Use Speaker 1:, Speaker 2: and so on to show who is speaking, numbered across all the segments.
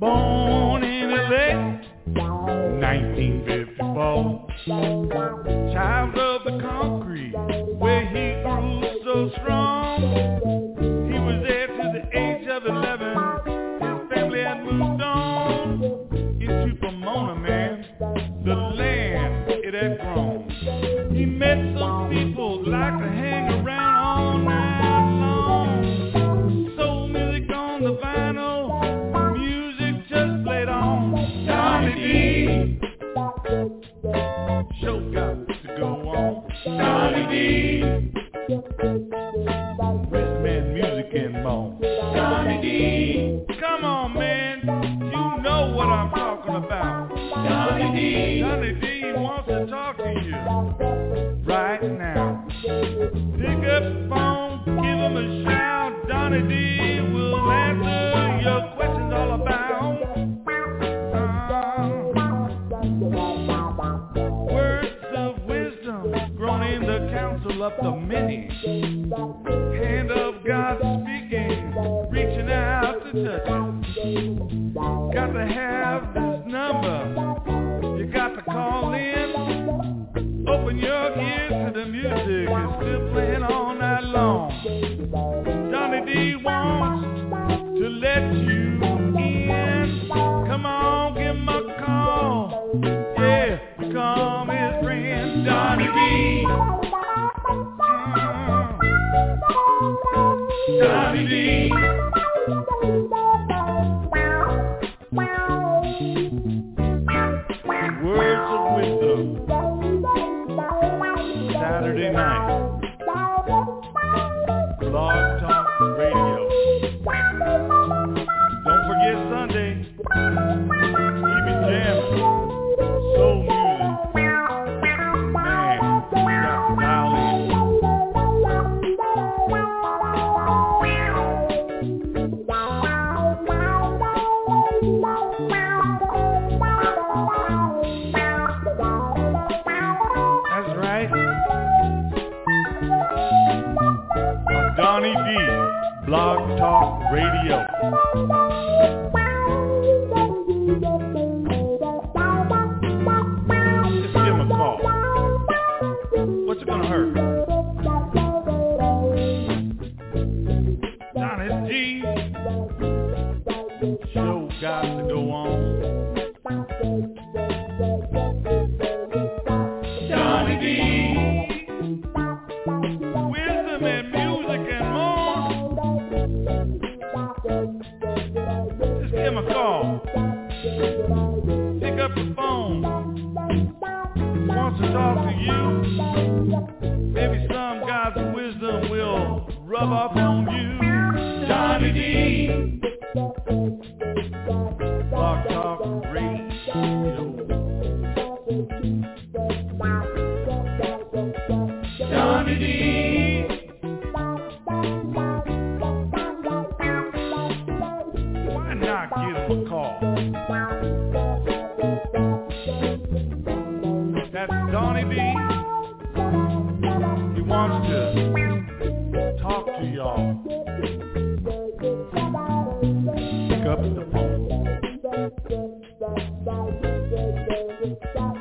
Speaker 1: Born in LA, 1954. Child of the concrete, where he grew so strong.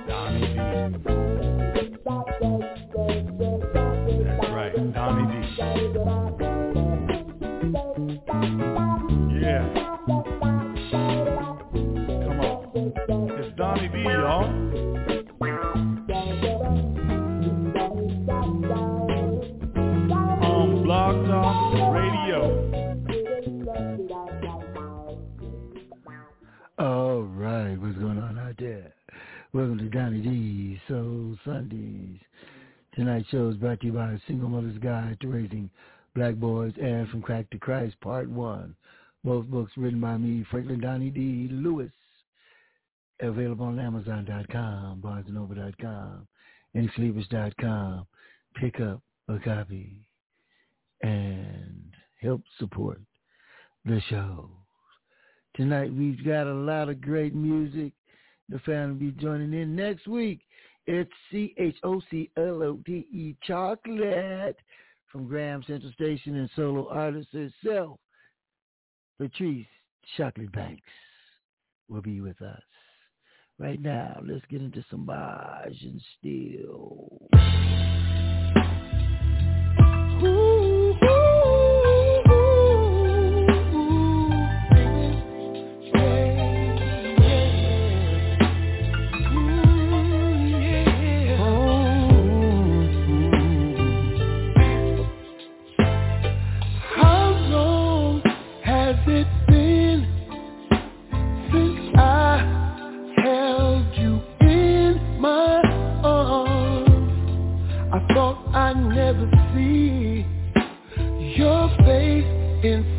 Speaker 1: Don B.
Speaker 2: brought to you by a Single Mother's Guide to Raising Black Boys and From Crack to Christ, Part 1. Both books written by me, Franklin Donnie D. Lewis. Available on Amazon.com, BarnesandNoble.com, InSleepers.com. Pick up a copy and help support the show. Tonight we've got a lot of great music. The family will be joining in next week it's C H O C L O D E chocolate from Graham Central Station and solo artist herself, Patryce Chocolate Banks,
Speaker 3: will be with us. Right now, let's get into some Baj and Steel. never see your face in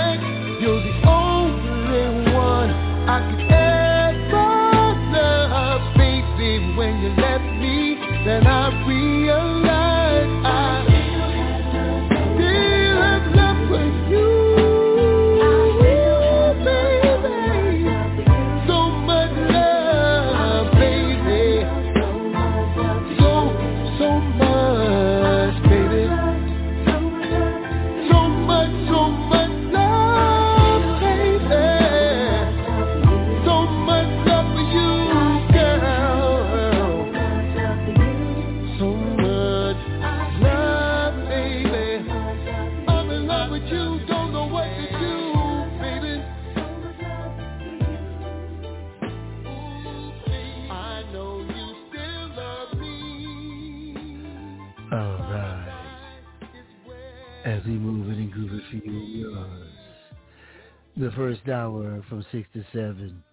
Speaker 3: 6 to 7.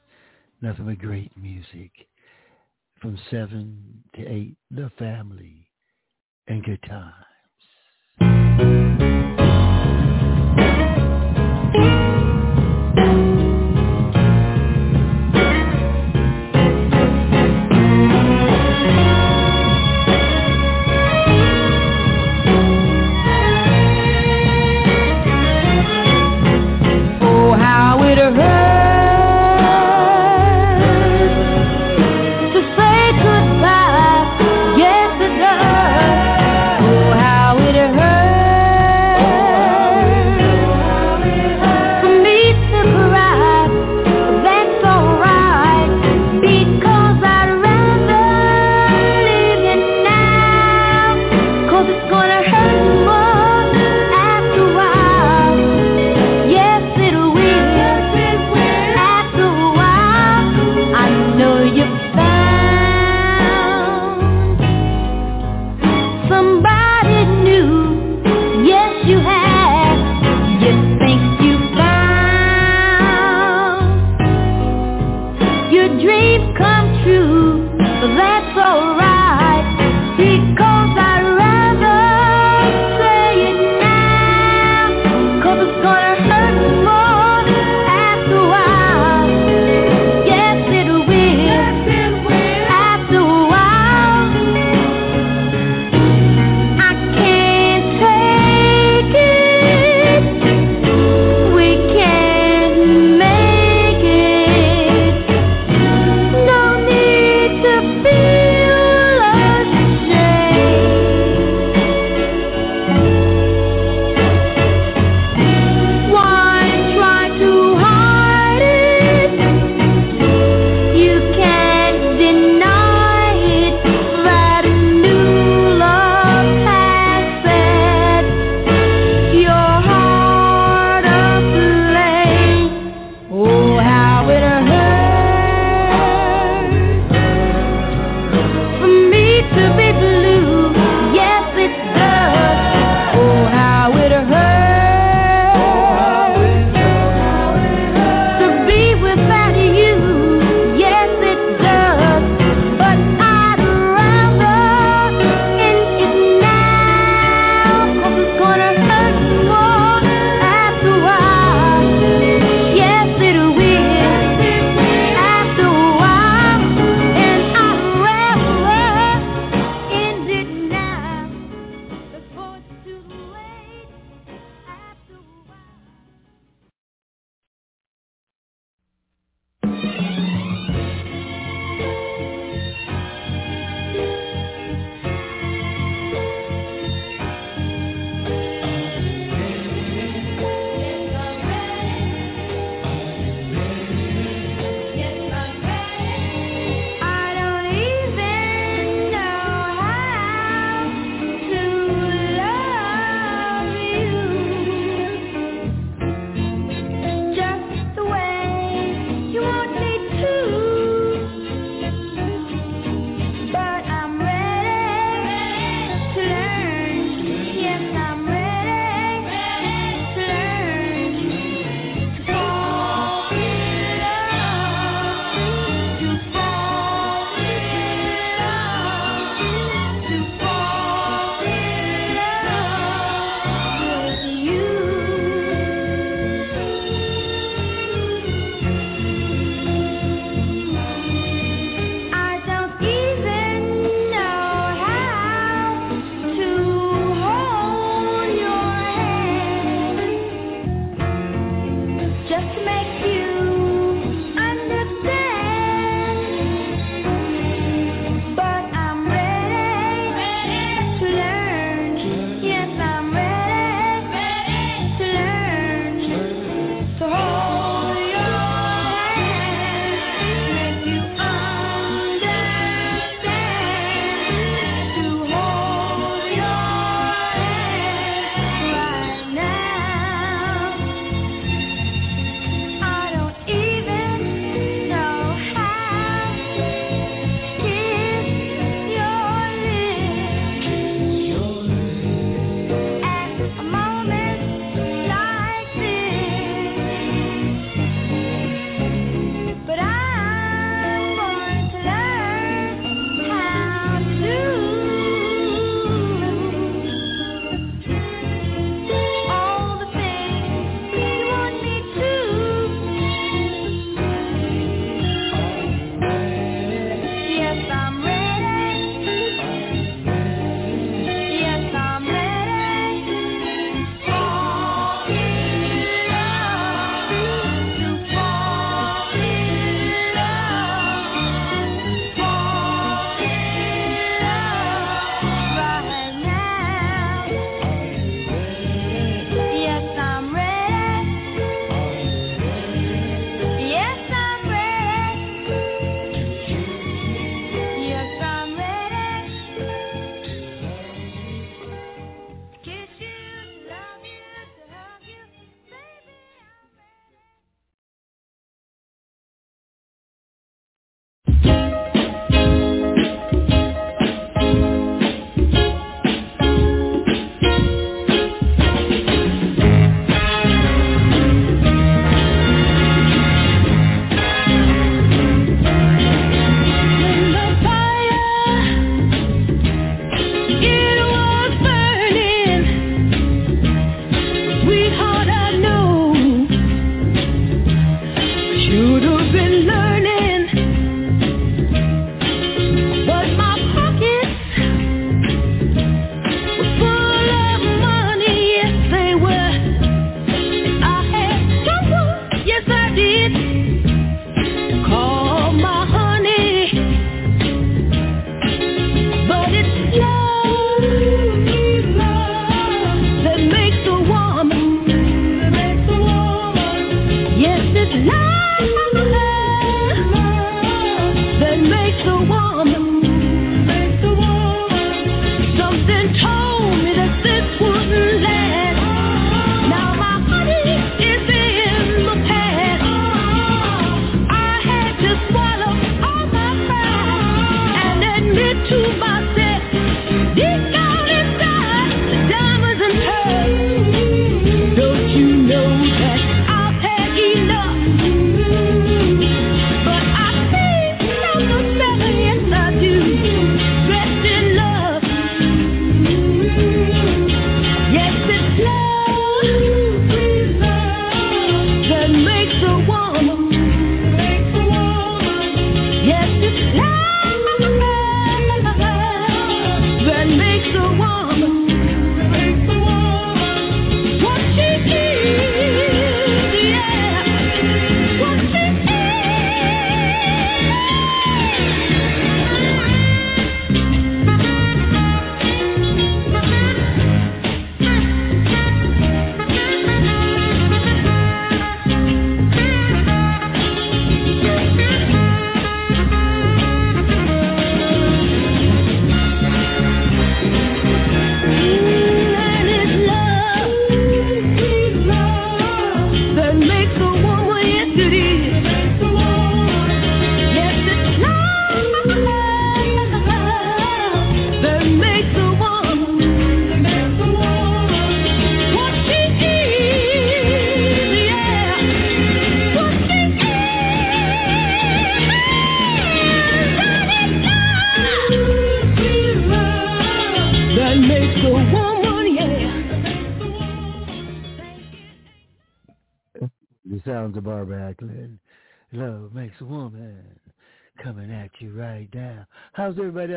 Speaker 4: Nothing but great music. From 7 to 8, The Family and Good Times.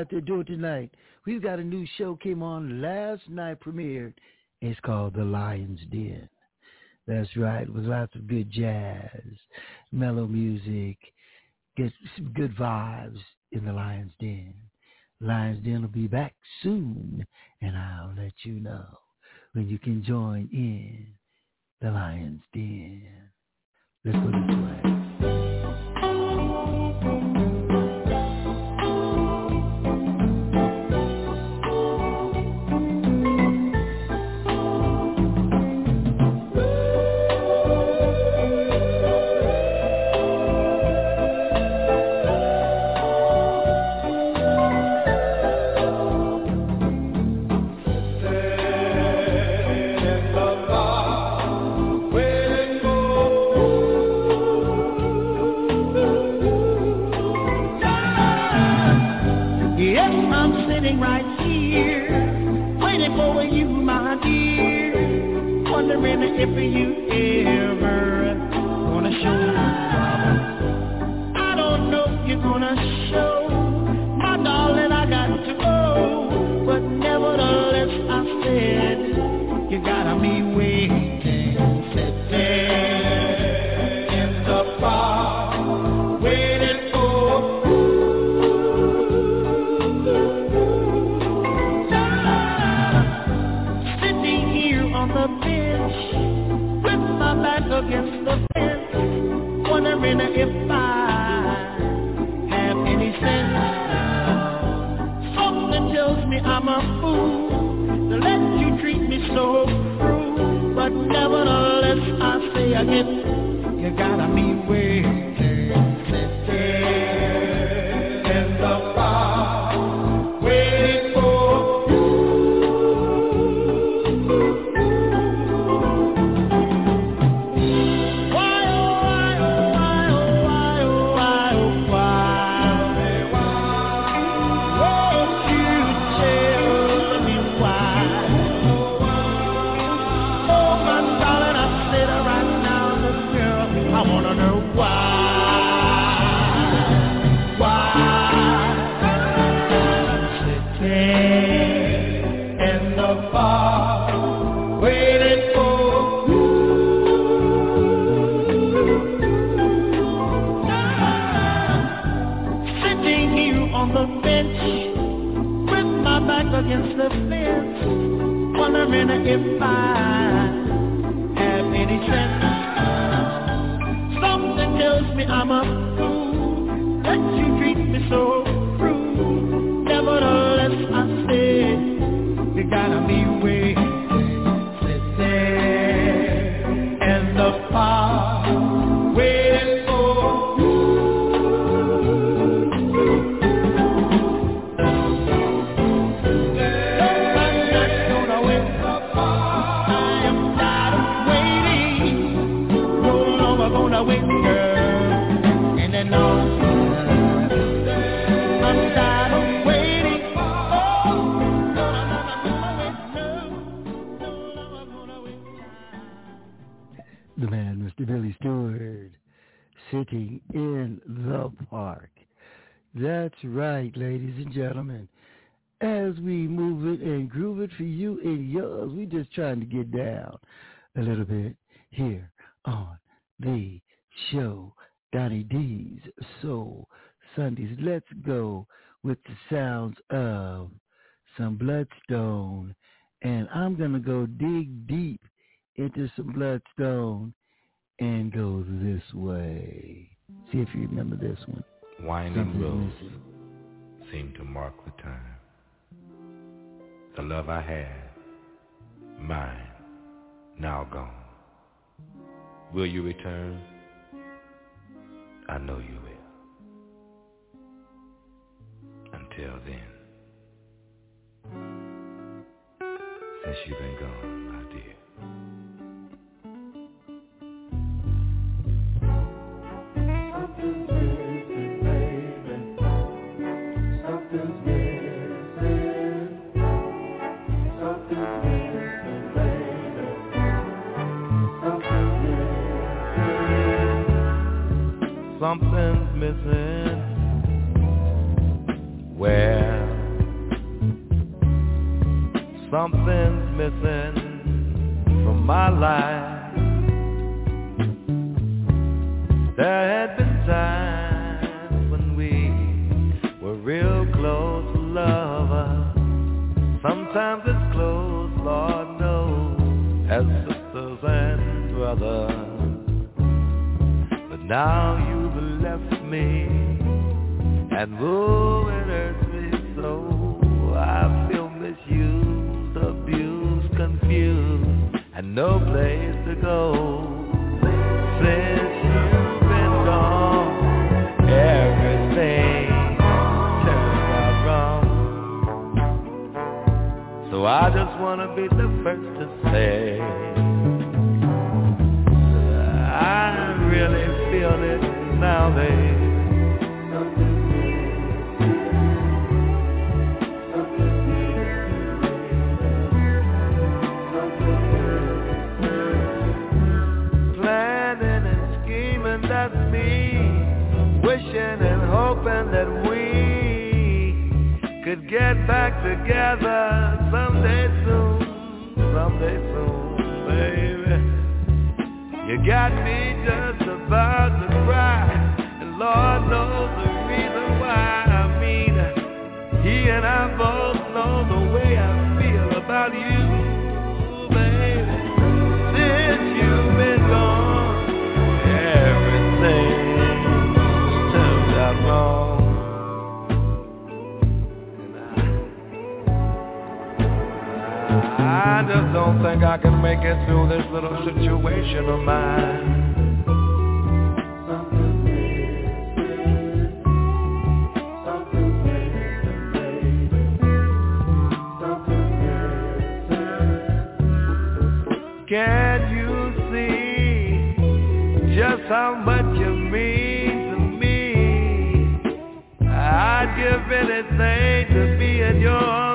Speaker 5: Out there doing tonight? We've got a new show came on last night, premiered. It's called The Lion's Den. That's right, with lots of good jazz, mellow music, get some good vibes in The Lion's Den. Lion's Den will be back soon, and I'll let you know when you can join in The Lion's Den. Let's go this way.
Speaker 2: Trying to get down a little bit here on the show, Donnie D's Soul Sundays. Let's go with the sounds of some Bloodstone. And I'm going to go dig deep into some Bloodstone and go this way. See if you remember this one.
Speaker 6: Winding roads seem to mark the time. The love I had mine, now gone. Will you return? I know you will. Until then, since you've been gone, my dear. Something's missing. Well, something's missing from my life. There had been times when we were real close lovers. Sometimes it's close, Lord knows, as sisters and brothers. But now you me And oh, it hurts me so I feel misused, abused, confused And no place to go. Since you've been gone Everything turns out wrong. So I just wanna be the first to say I really feel it now, babe. Could get back together someday soon, someday soon, baby. You got me just about to cry And Lord knows the reason why I mean He and I both know the way I feel about you Baby Since you've been gone I just don't think I can make it through this little situation of mine Can't you see just how much you mean to me? I'd give anything to be in your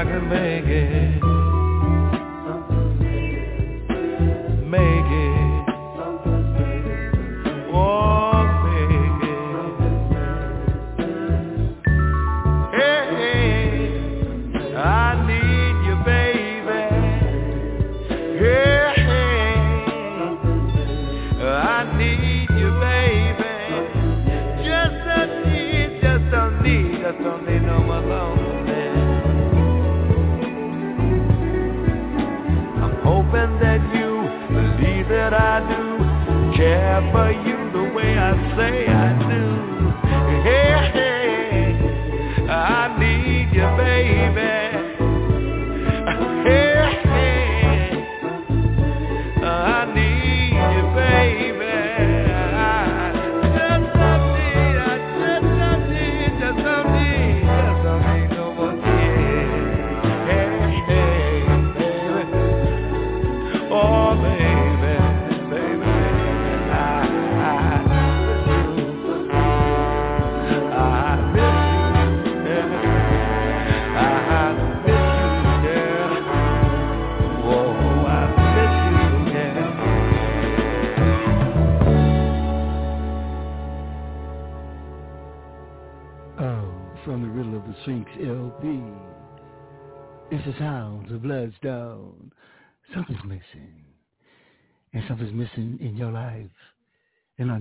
Speaker 6: I can make it.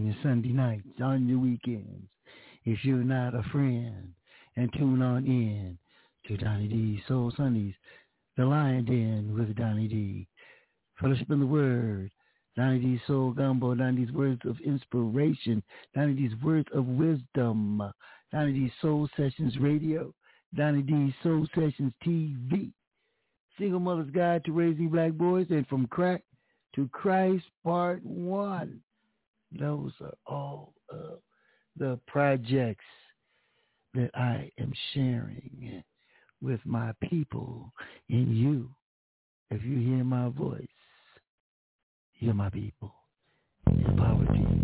Speaker 2: Your Sunday nights, on your weekends. If you're not a friend, and tune on in to Donnie D Soul Sundays, The Lion Den with Donnie D. Fellowship in the Word, Donnie D's Soul Gumbo, Donnie D's Words of Inspiration, Donnie D's Words of Wisdom, Donnie D's Soul Sessions Radio, Donnie D's Soul Sessions TV, Single Mother's Guide to Raising Black Boys, and From Crack to Christ Part 1. Those are uh, all of the projects that I am sharing with my people in you. If you hear my voice, you're my people. Empower TV.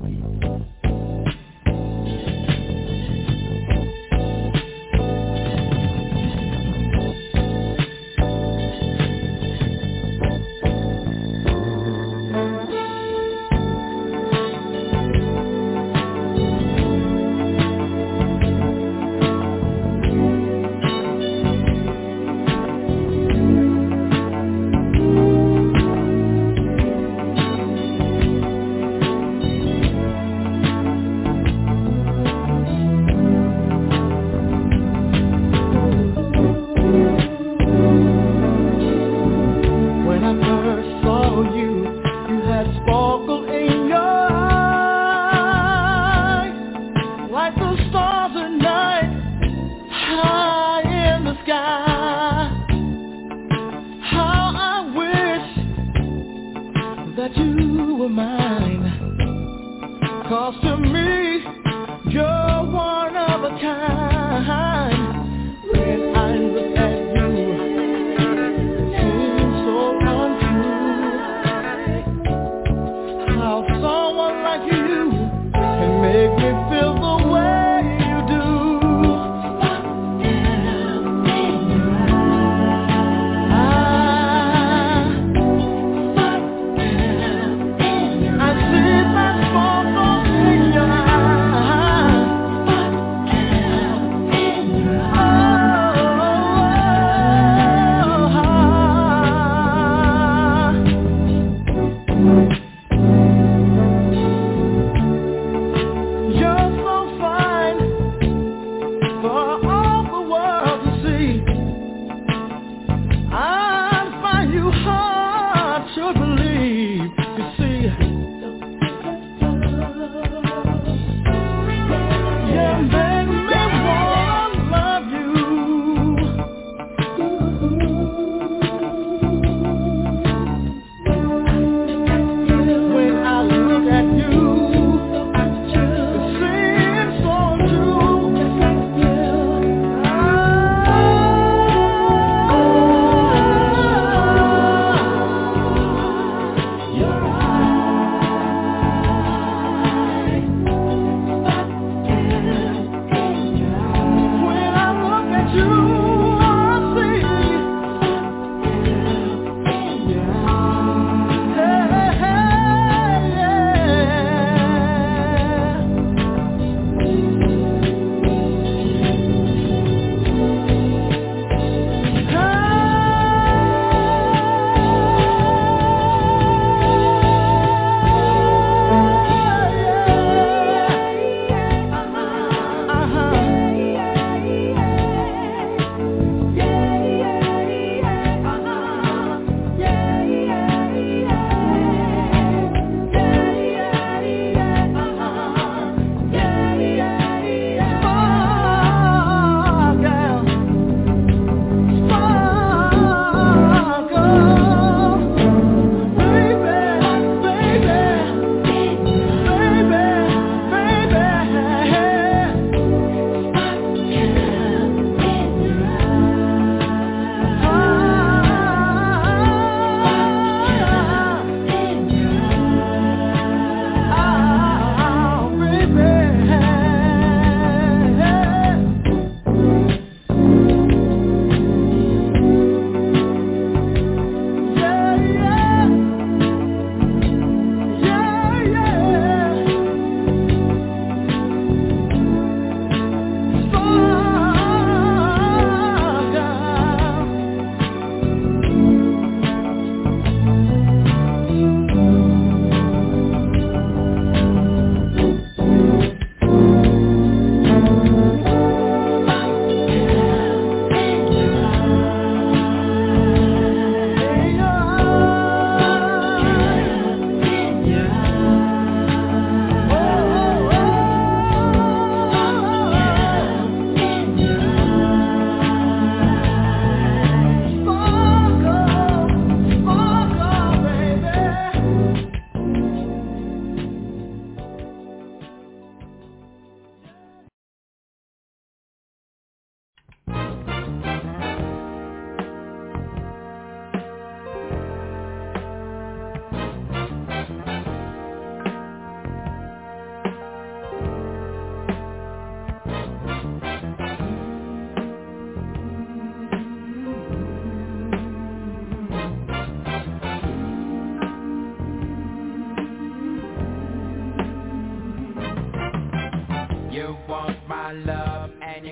Speaker 7: From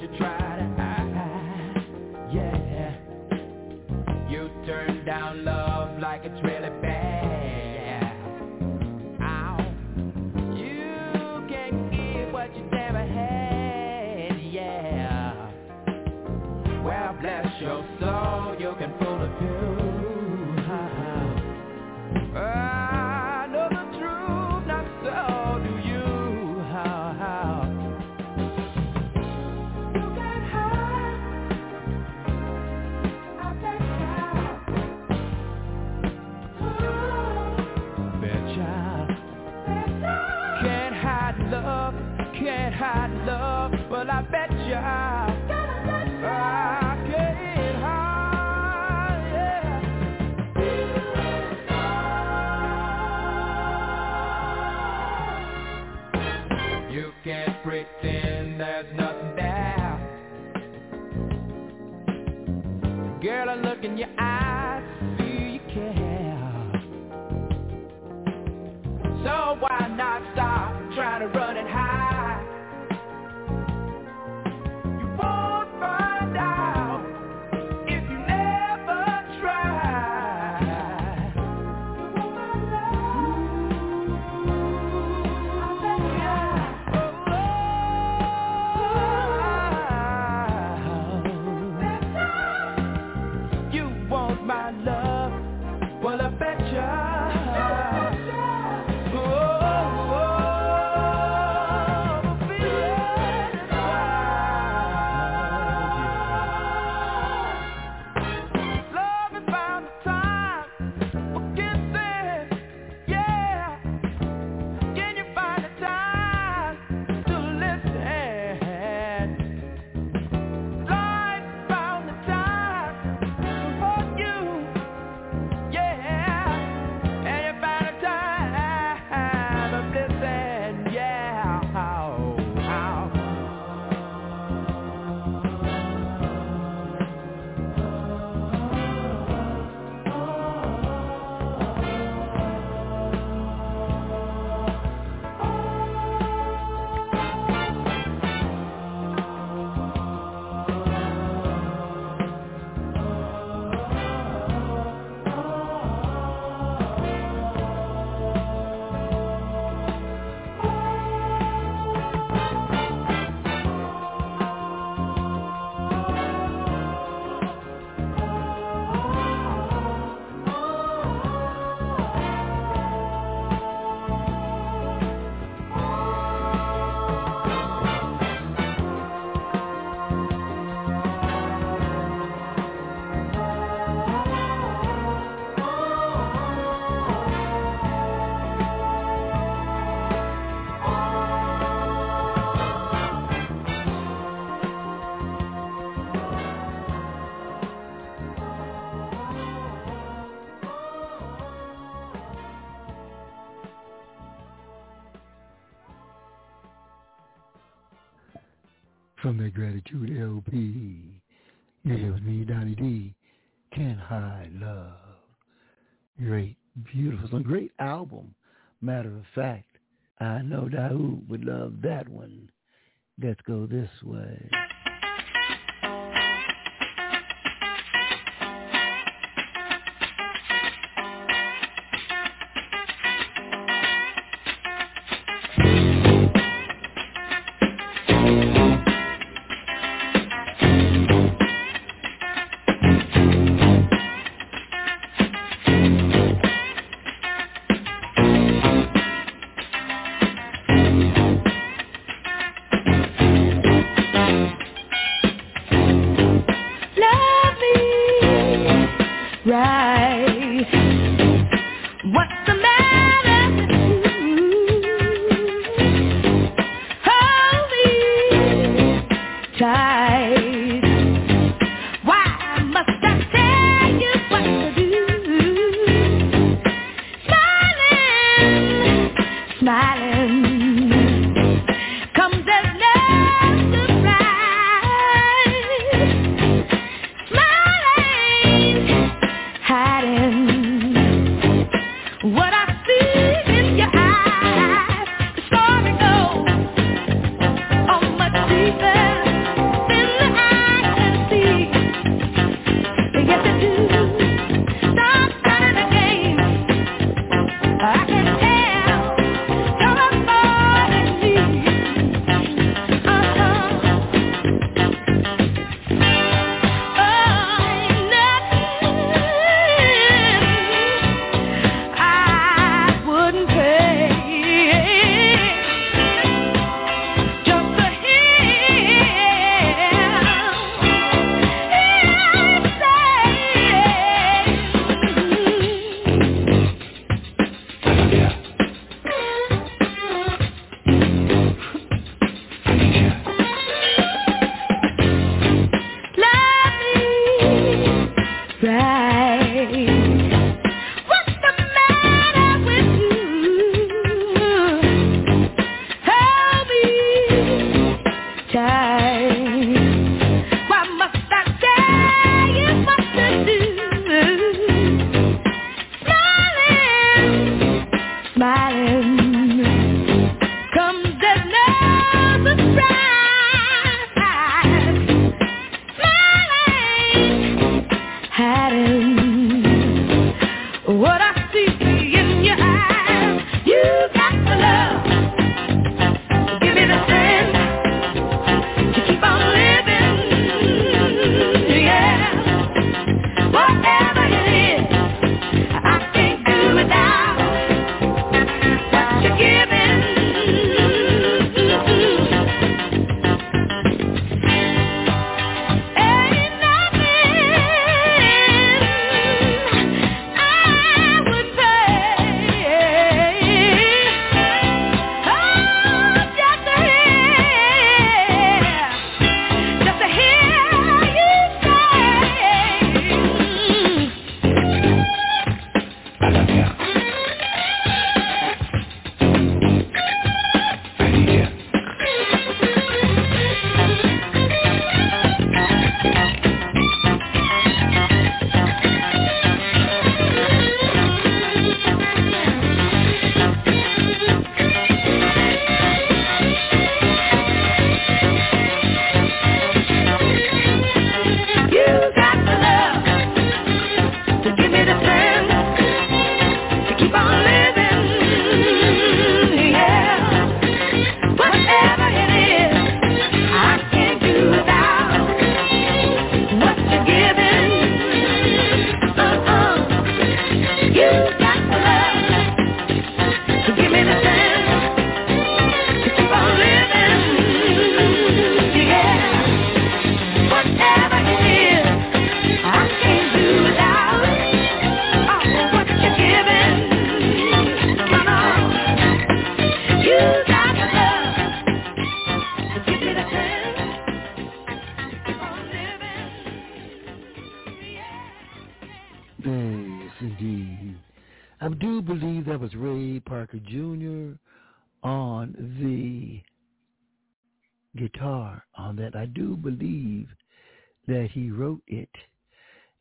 Speaker 7: the Gratitude LP. It was me, Donny D. Can't Hide Love. Great, beautiful, some great album. Matter of fact, I know Daoud would love that one. Let's go this way.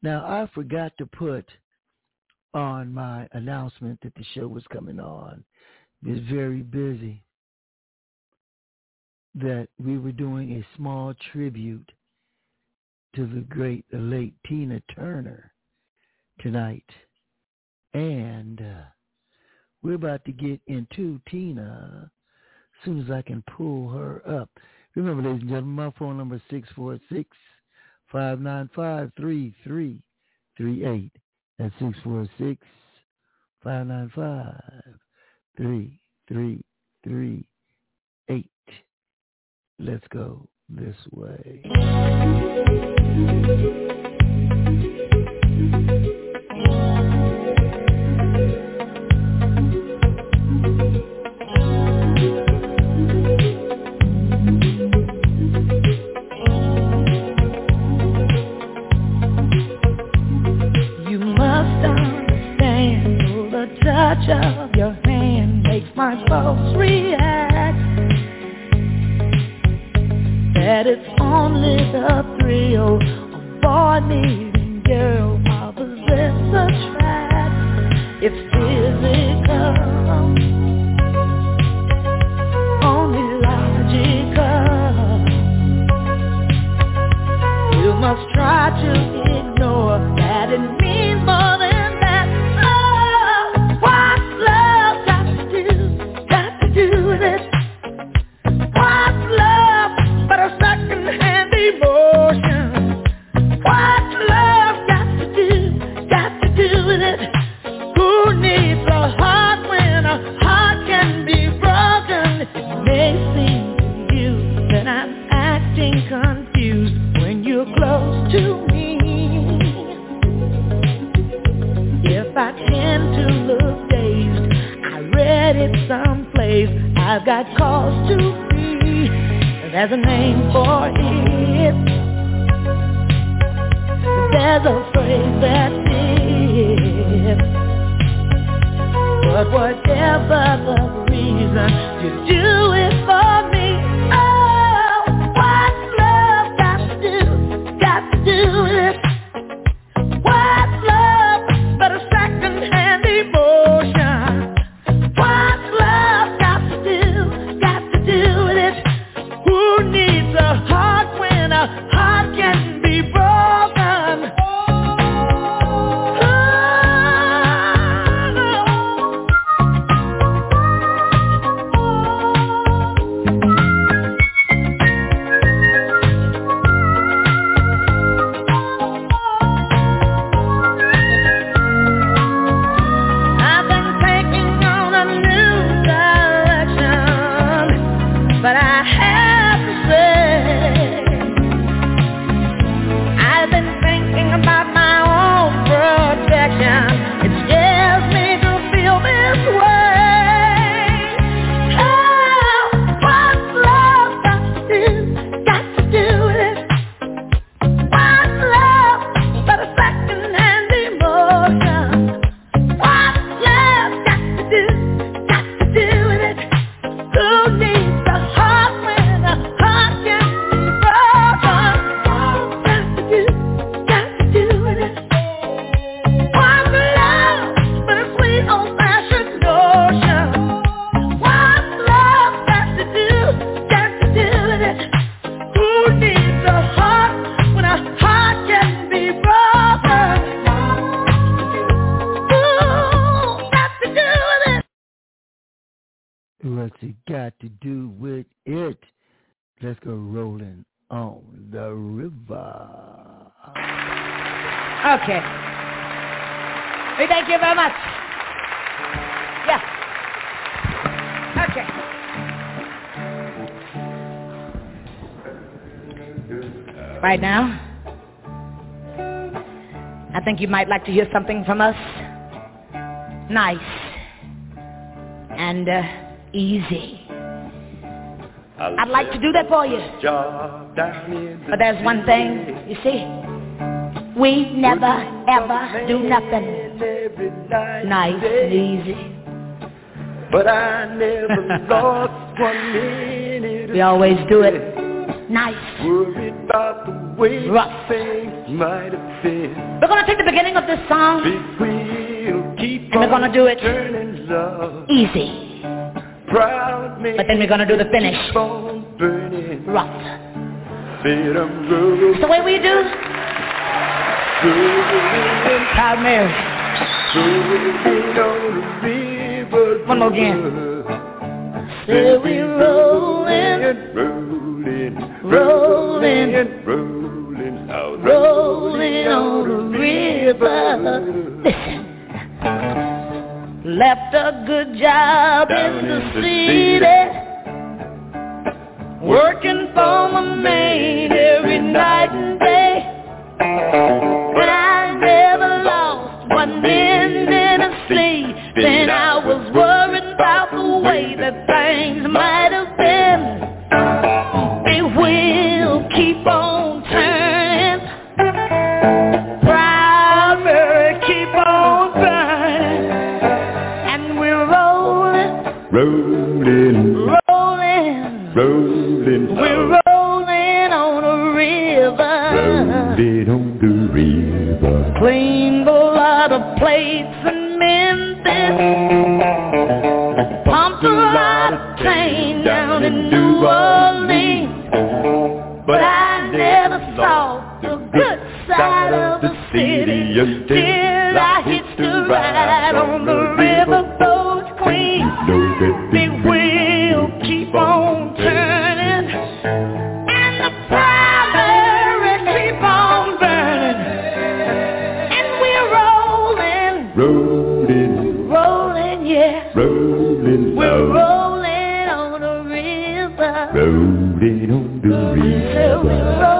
Speaker 4: Now, I forgot to put on my announcement that the show was coming on. Was very busy. That we were doing a small tribute to the great, the late Tina Turner tonight. And uh, we're about to get into Tina as soon as I can pull her up. Remember, ladies and gentlemen, my phone number is 646 595 3338. That's 646 595 3338. Let's go this way.
Speaker 3: you might like to hear something from us nice and uh, easy. I'd like to do that for you. But there's one thing, you see,
Speaker 4: we never ever do nothing nice and easy.
Speaker 6: But I never lost one minute.
Speaker 4: We always do it night.
Speaker 6: Worried about the way
Speaker 4: right.
Speaker 6: things might have been.
Speaker 4: We're going to take the beginning of this song.
Speaker 6: We'll
Speaker 4: and we're
Speaker 6: going
Speaker 4: to do it easy. But then we're going to do the finish.
Speaker 6: Right.
Speaker 4: It's the way we do. Proud Mary. One more again. There we rolling,
Speaker 6: rolling,
Speaker 4: rolling,
Speaker 6: rolling,
Speaker 4: rolling on the river. Left a good job
Speaker 6: Down
Speaker 4: in the city, working for my man every night and day. But I never lost one minute of sleep, Then I was worried about the way that things might have been. It will keep on turning. Proud Mary keep on burning. And we're rolling.
Speaker 6: Rolling.
Speaker 4: Rolling.
Speaker 6: Rolling.
Speaker 4: We're rolling on a river.
Speaker 6: Rolling on the river.
Speaker 4: Clean the lot of plates and Memphis a lot of things down in New Orleans, but I never saw the good side of the city until I hitched a ride on the riverboat queen. will.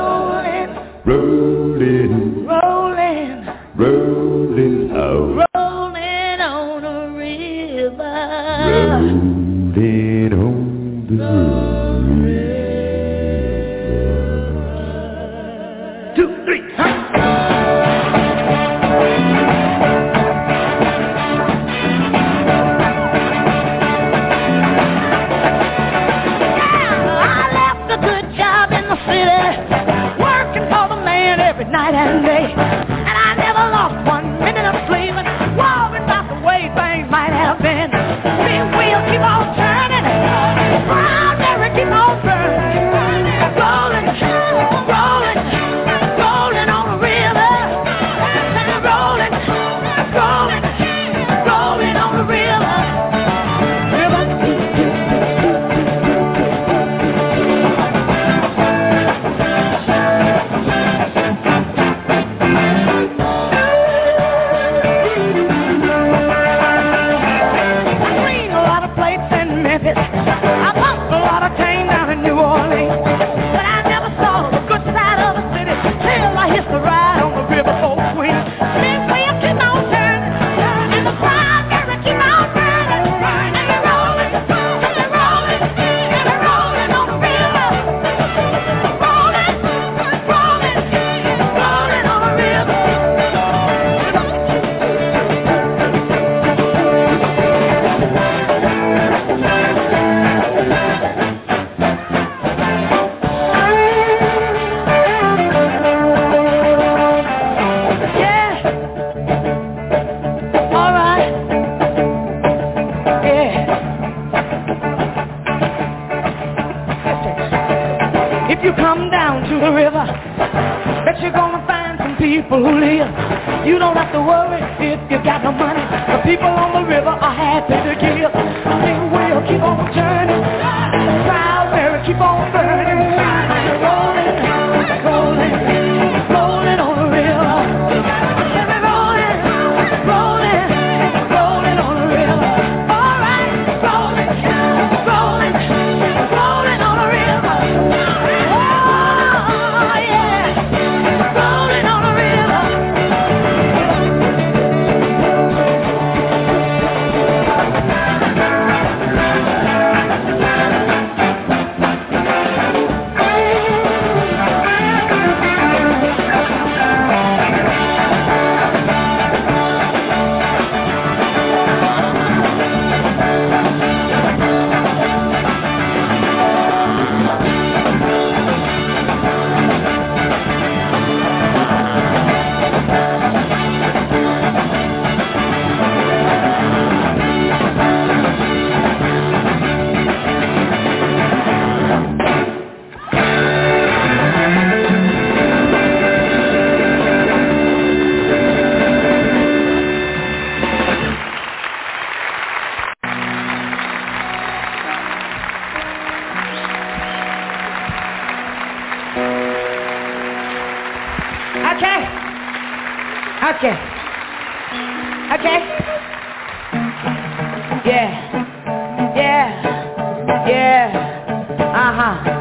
Speaker 6: Okay.
Speaker 4: Okay. Yeah. Yeah. Yeah. Uh-huh. it's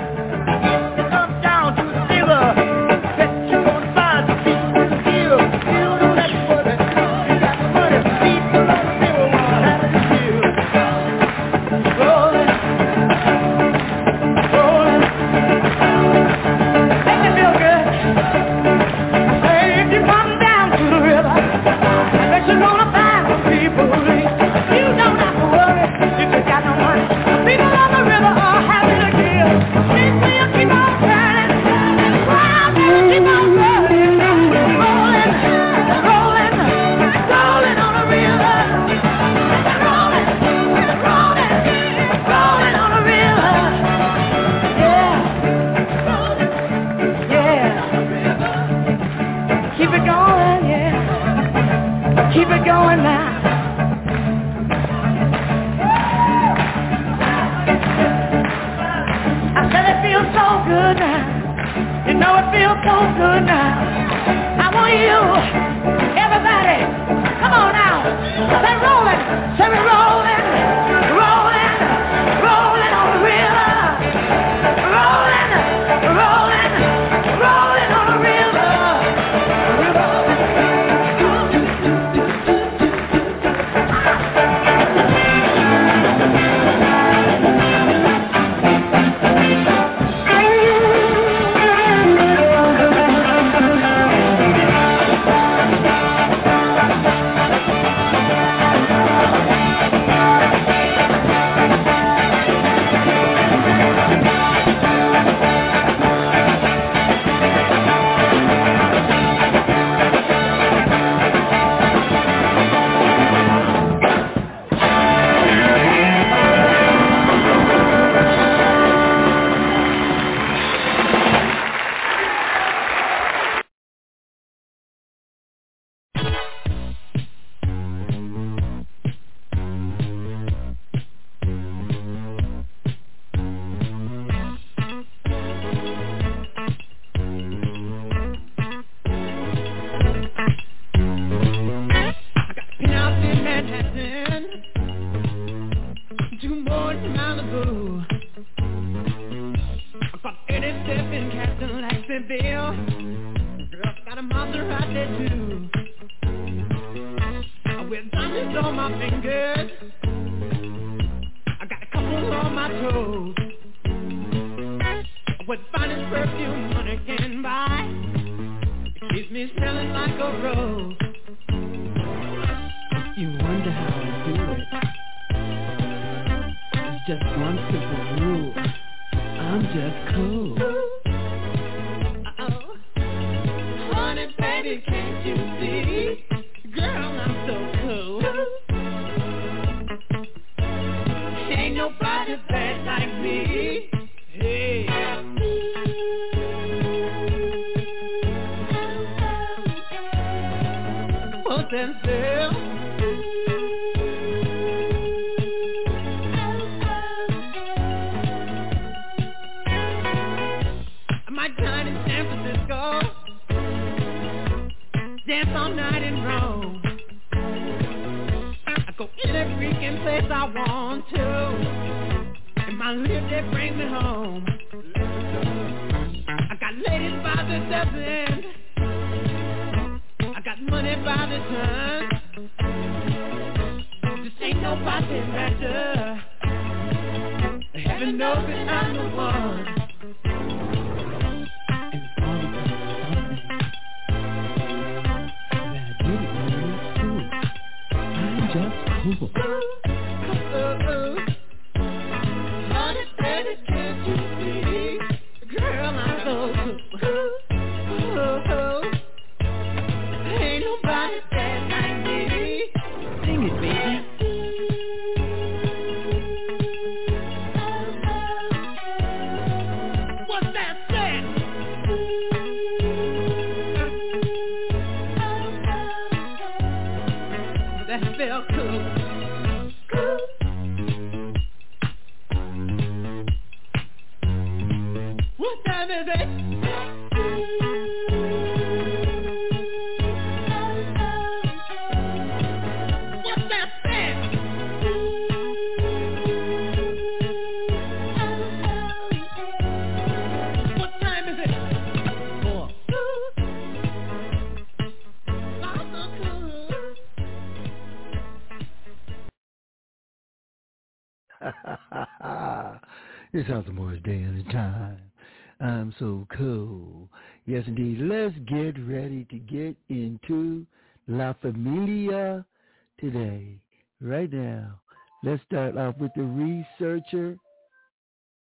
Speaker 4: dance all night in Rome. I go any freaking place I want to, and my lips they bring me home. I got ladies by the dozen, I got money by the
Speaker 8: ton. This
Speaker 2: ain't no pocket matter. Heaven knows that I'm the one. approval.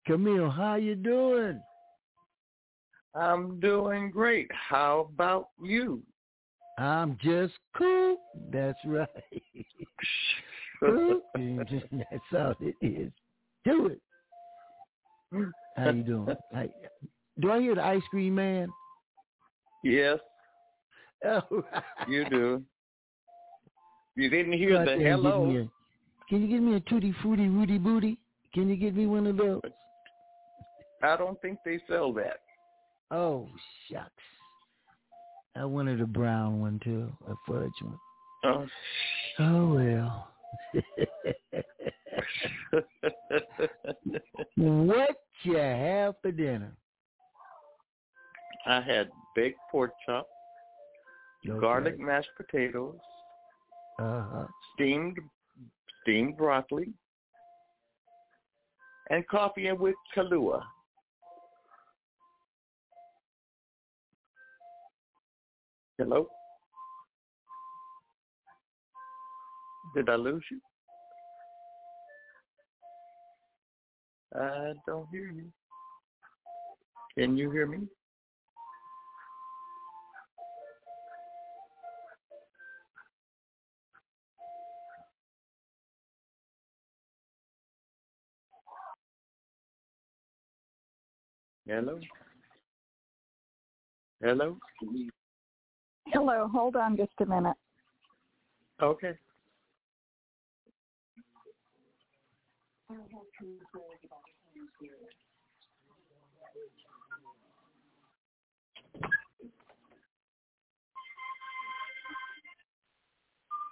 Speaker 2: Camille, how you doing?
Speaker 9: I'm doing great. How about you?
Speaker 2: I'm just cool. That's right. That's all it is. Do it. How you doing? I, do I hear the ice cream man?
Speaker 9: Yes.
Speaker 2: Oh,
Speaker 9: you do. You didn't hear the hello.
Speaker 2: Can you give me a tutti frutti rooty booty? Can you give me one of those?
Speaker 9: I don't think they sell that.
Speaker 2: Oh shucks. I wanted a brown one too, a fudge one.
Speaker 9: Oh,
Speaker 2: oh well. what you have for dinner?
Speaker 9: I had baked pork chop, okay. garlic mashed potatoes,
Speaker 2: uh-huh.
Speaker 9: steamed steamed broccoli, and coffee and with Kahlua. Hello? Did I lose you? I don't hear you. Can you hear me? Hello? Hello?
Speaker 10: Hello, hold on just a minute.
Speaker 9: Okay.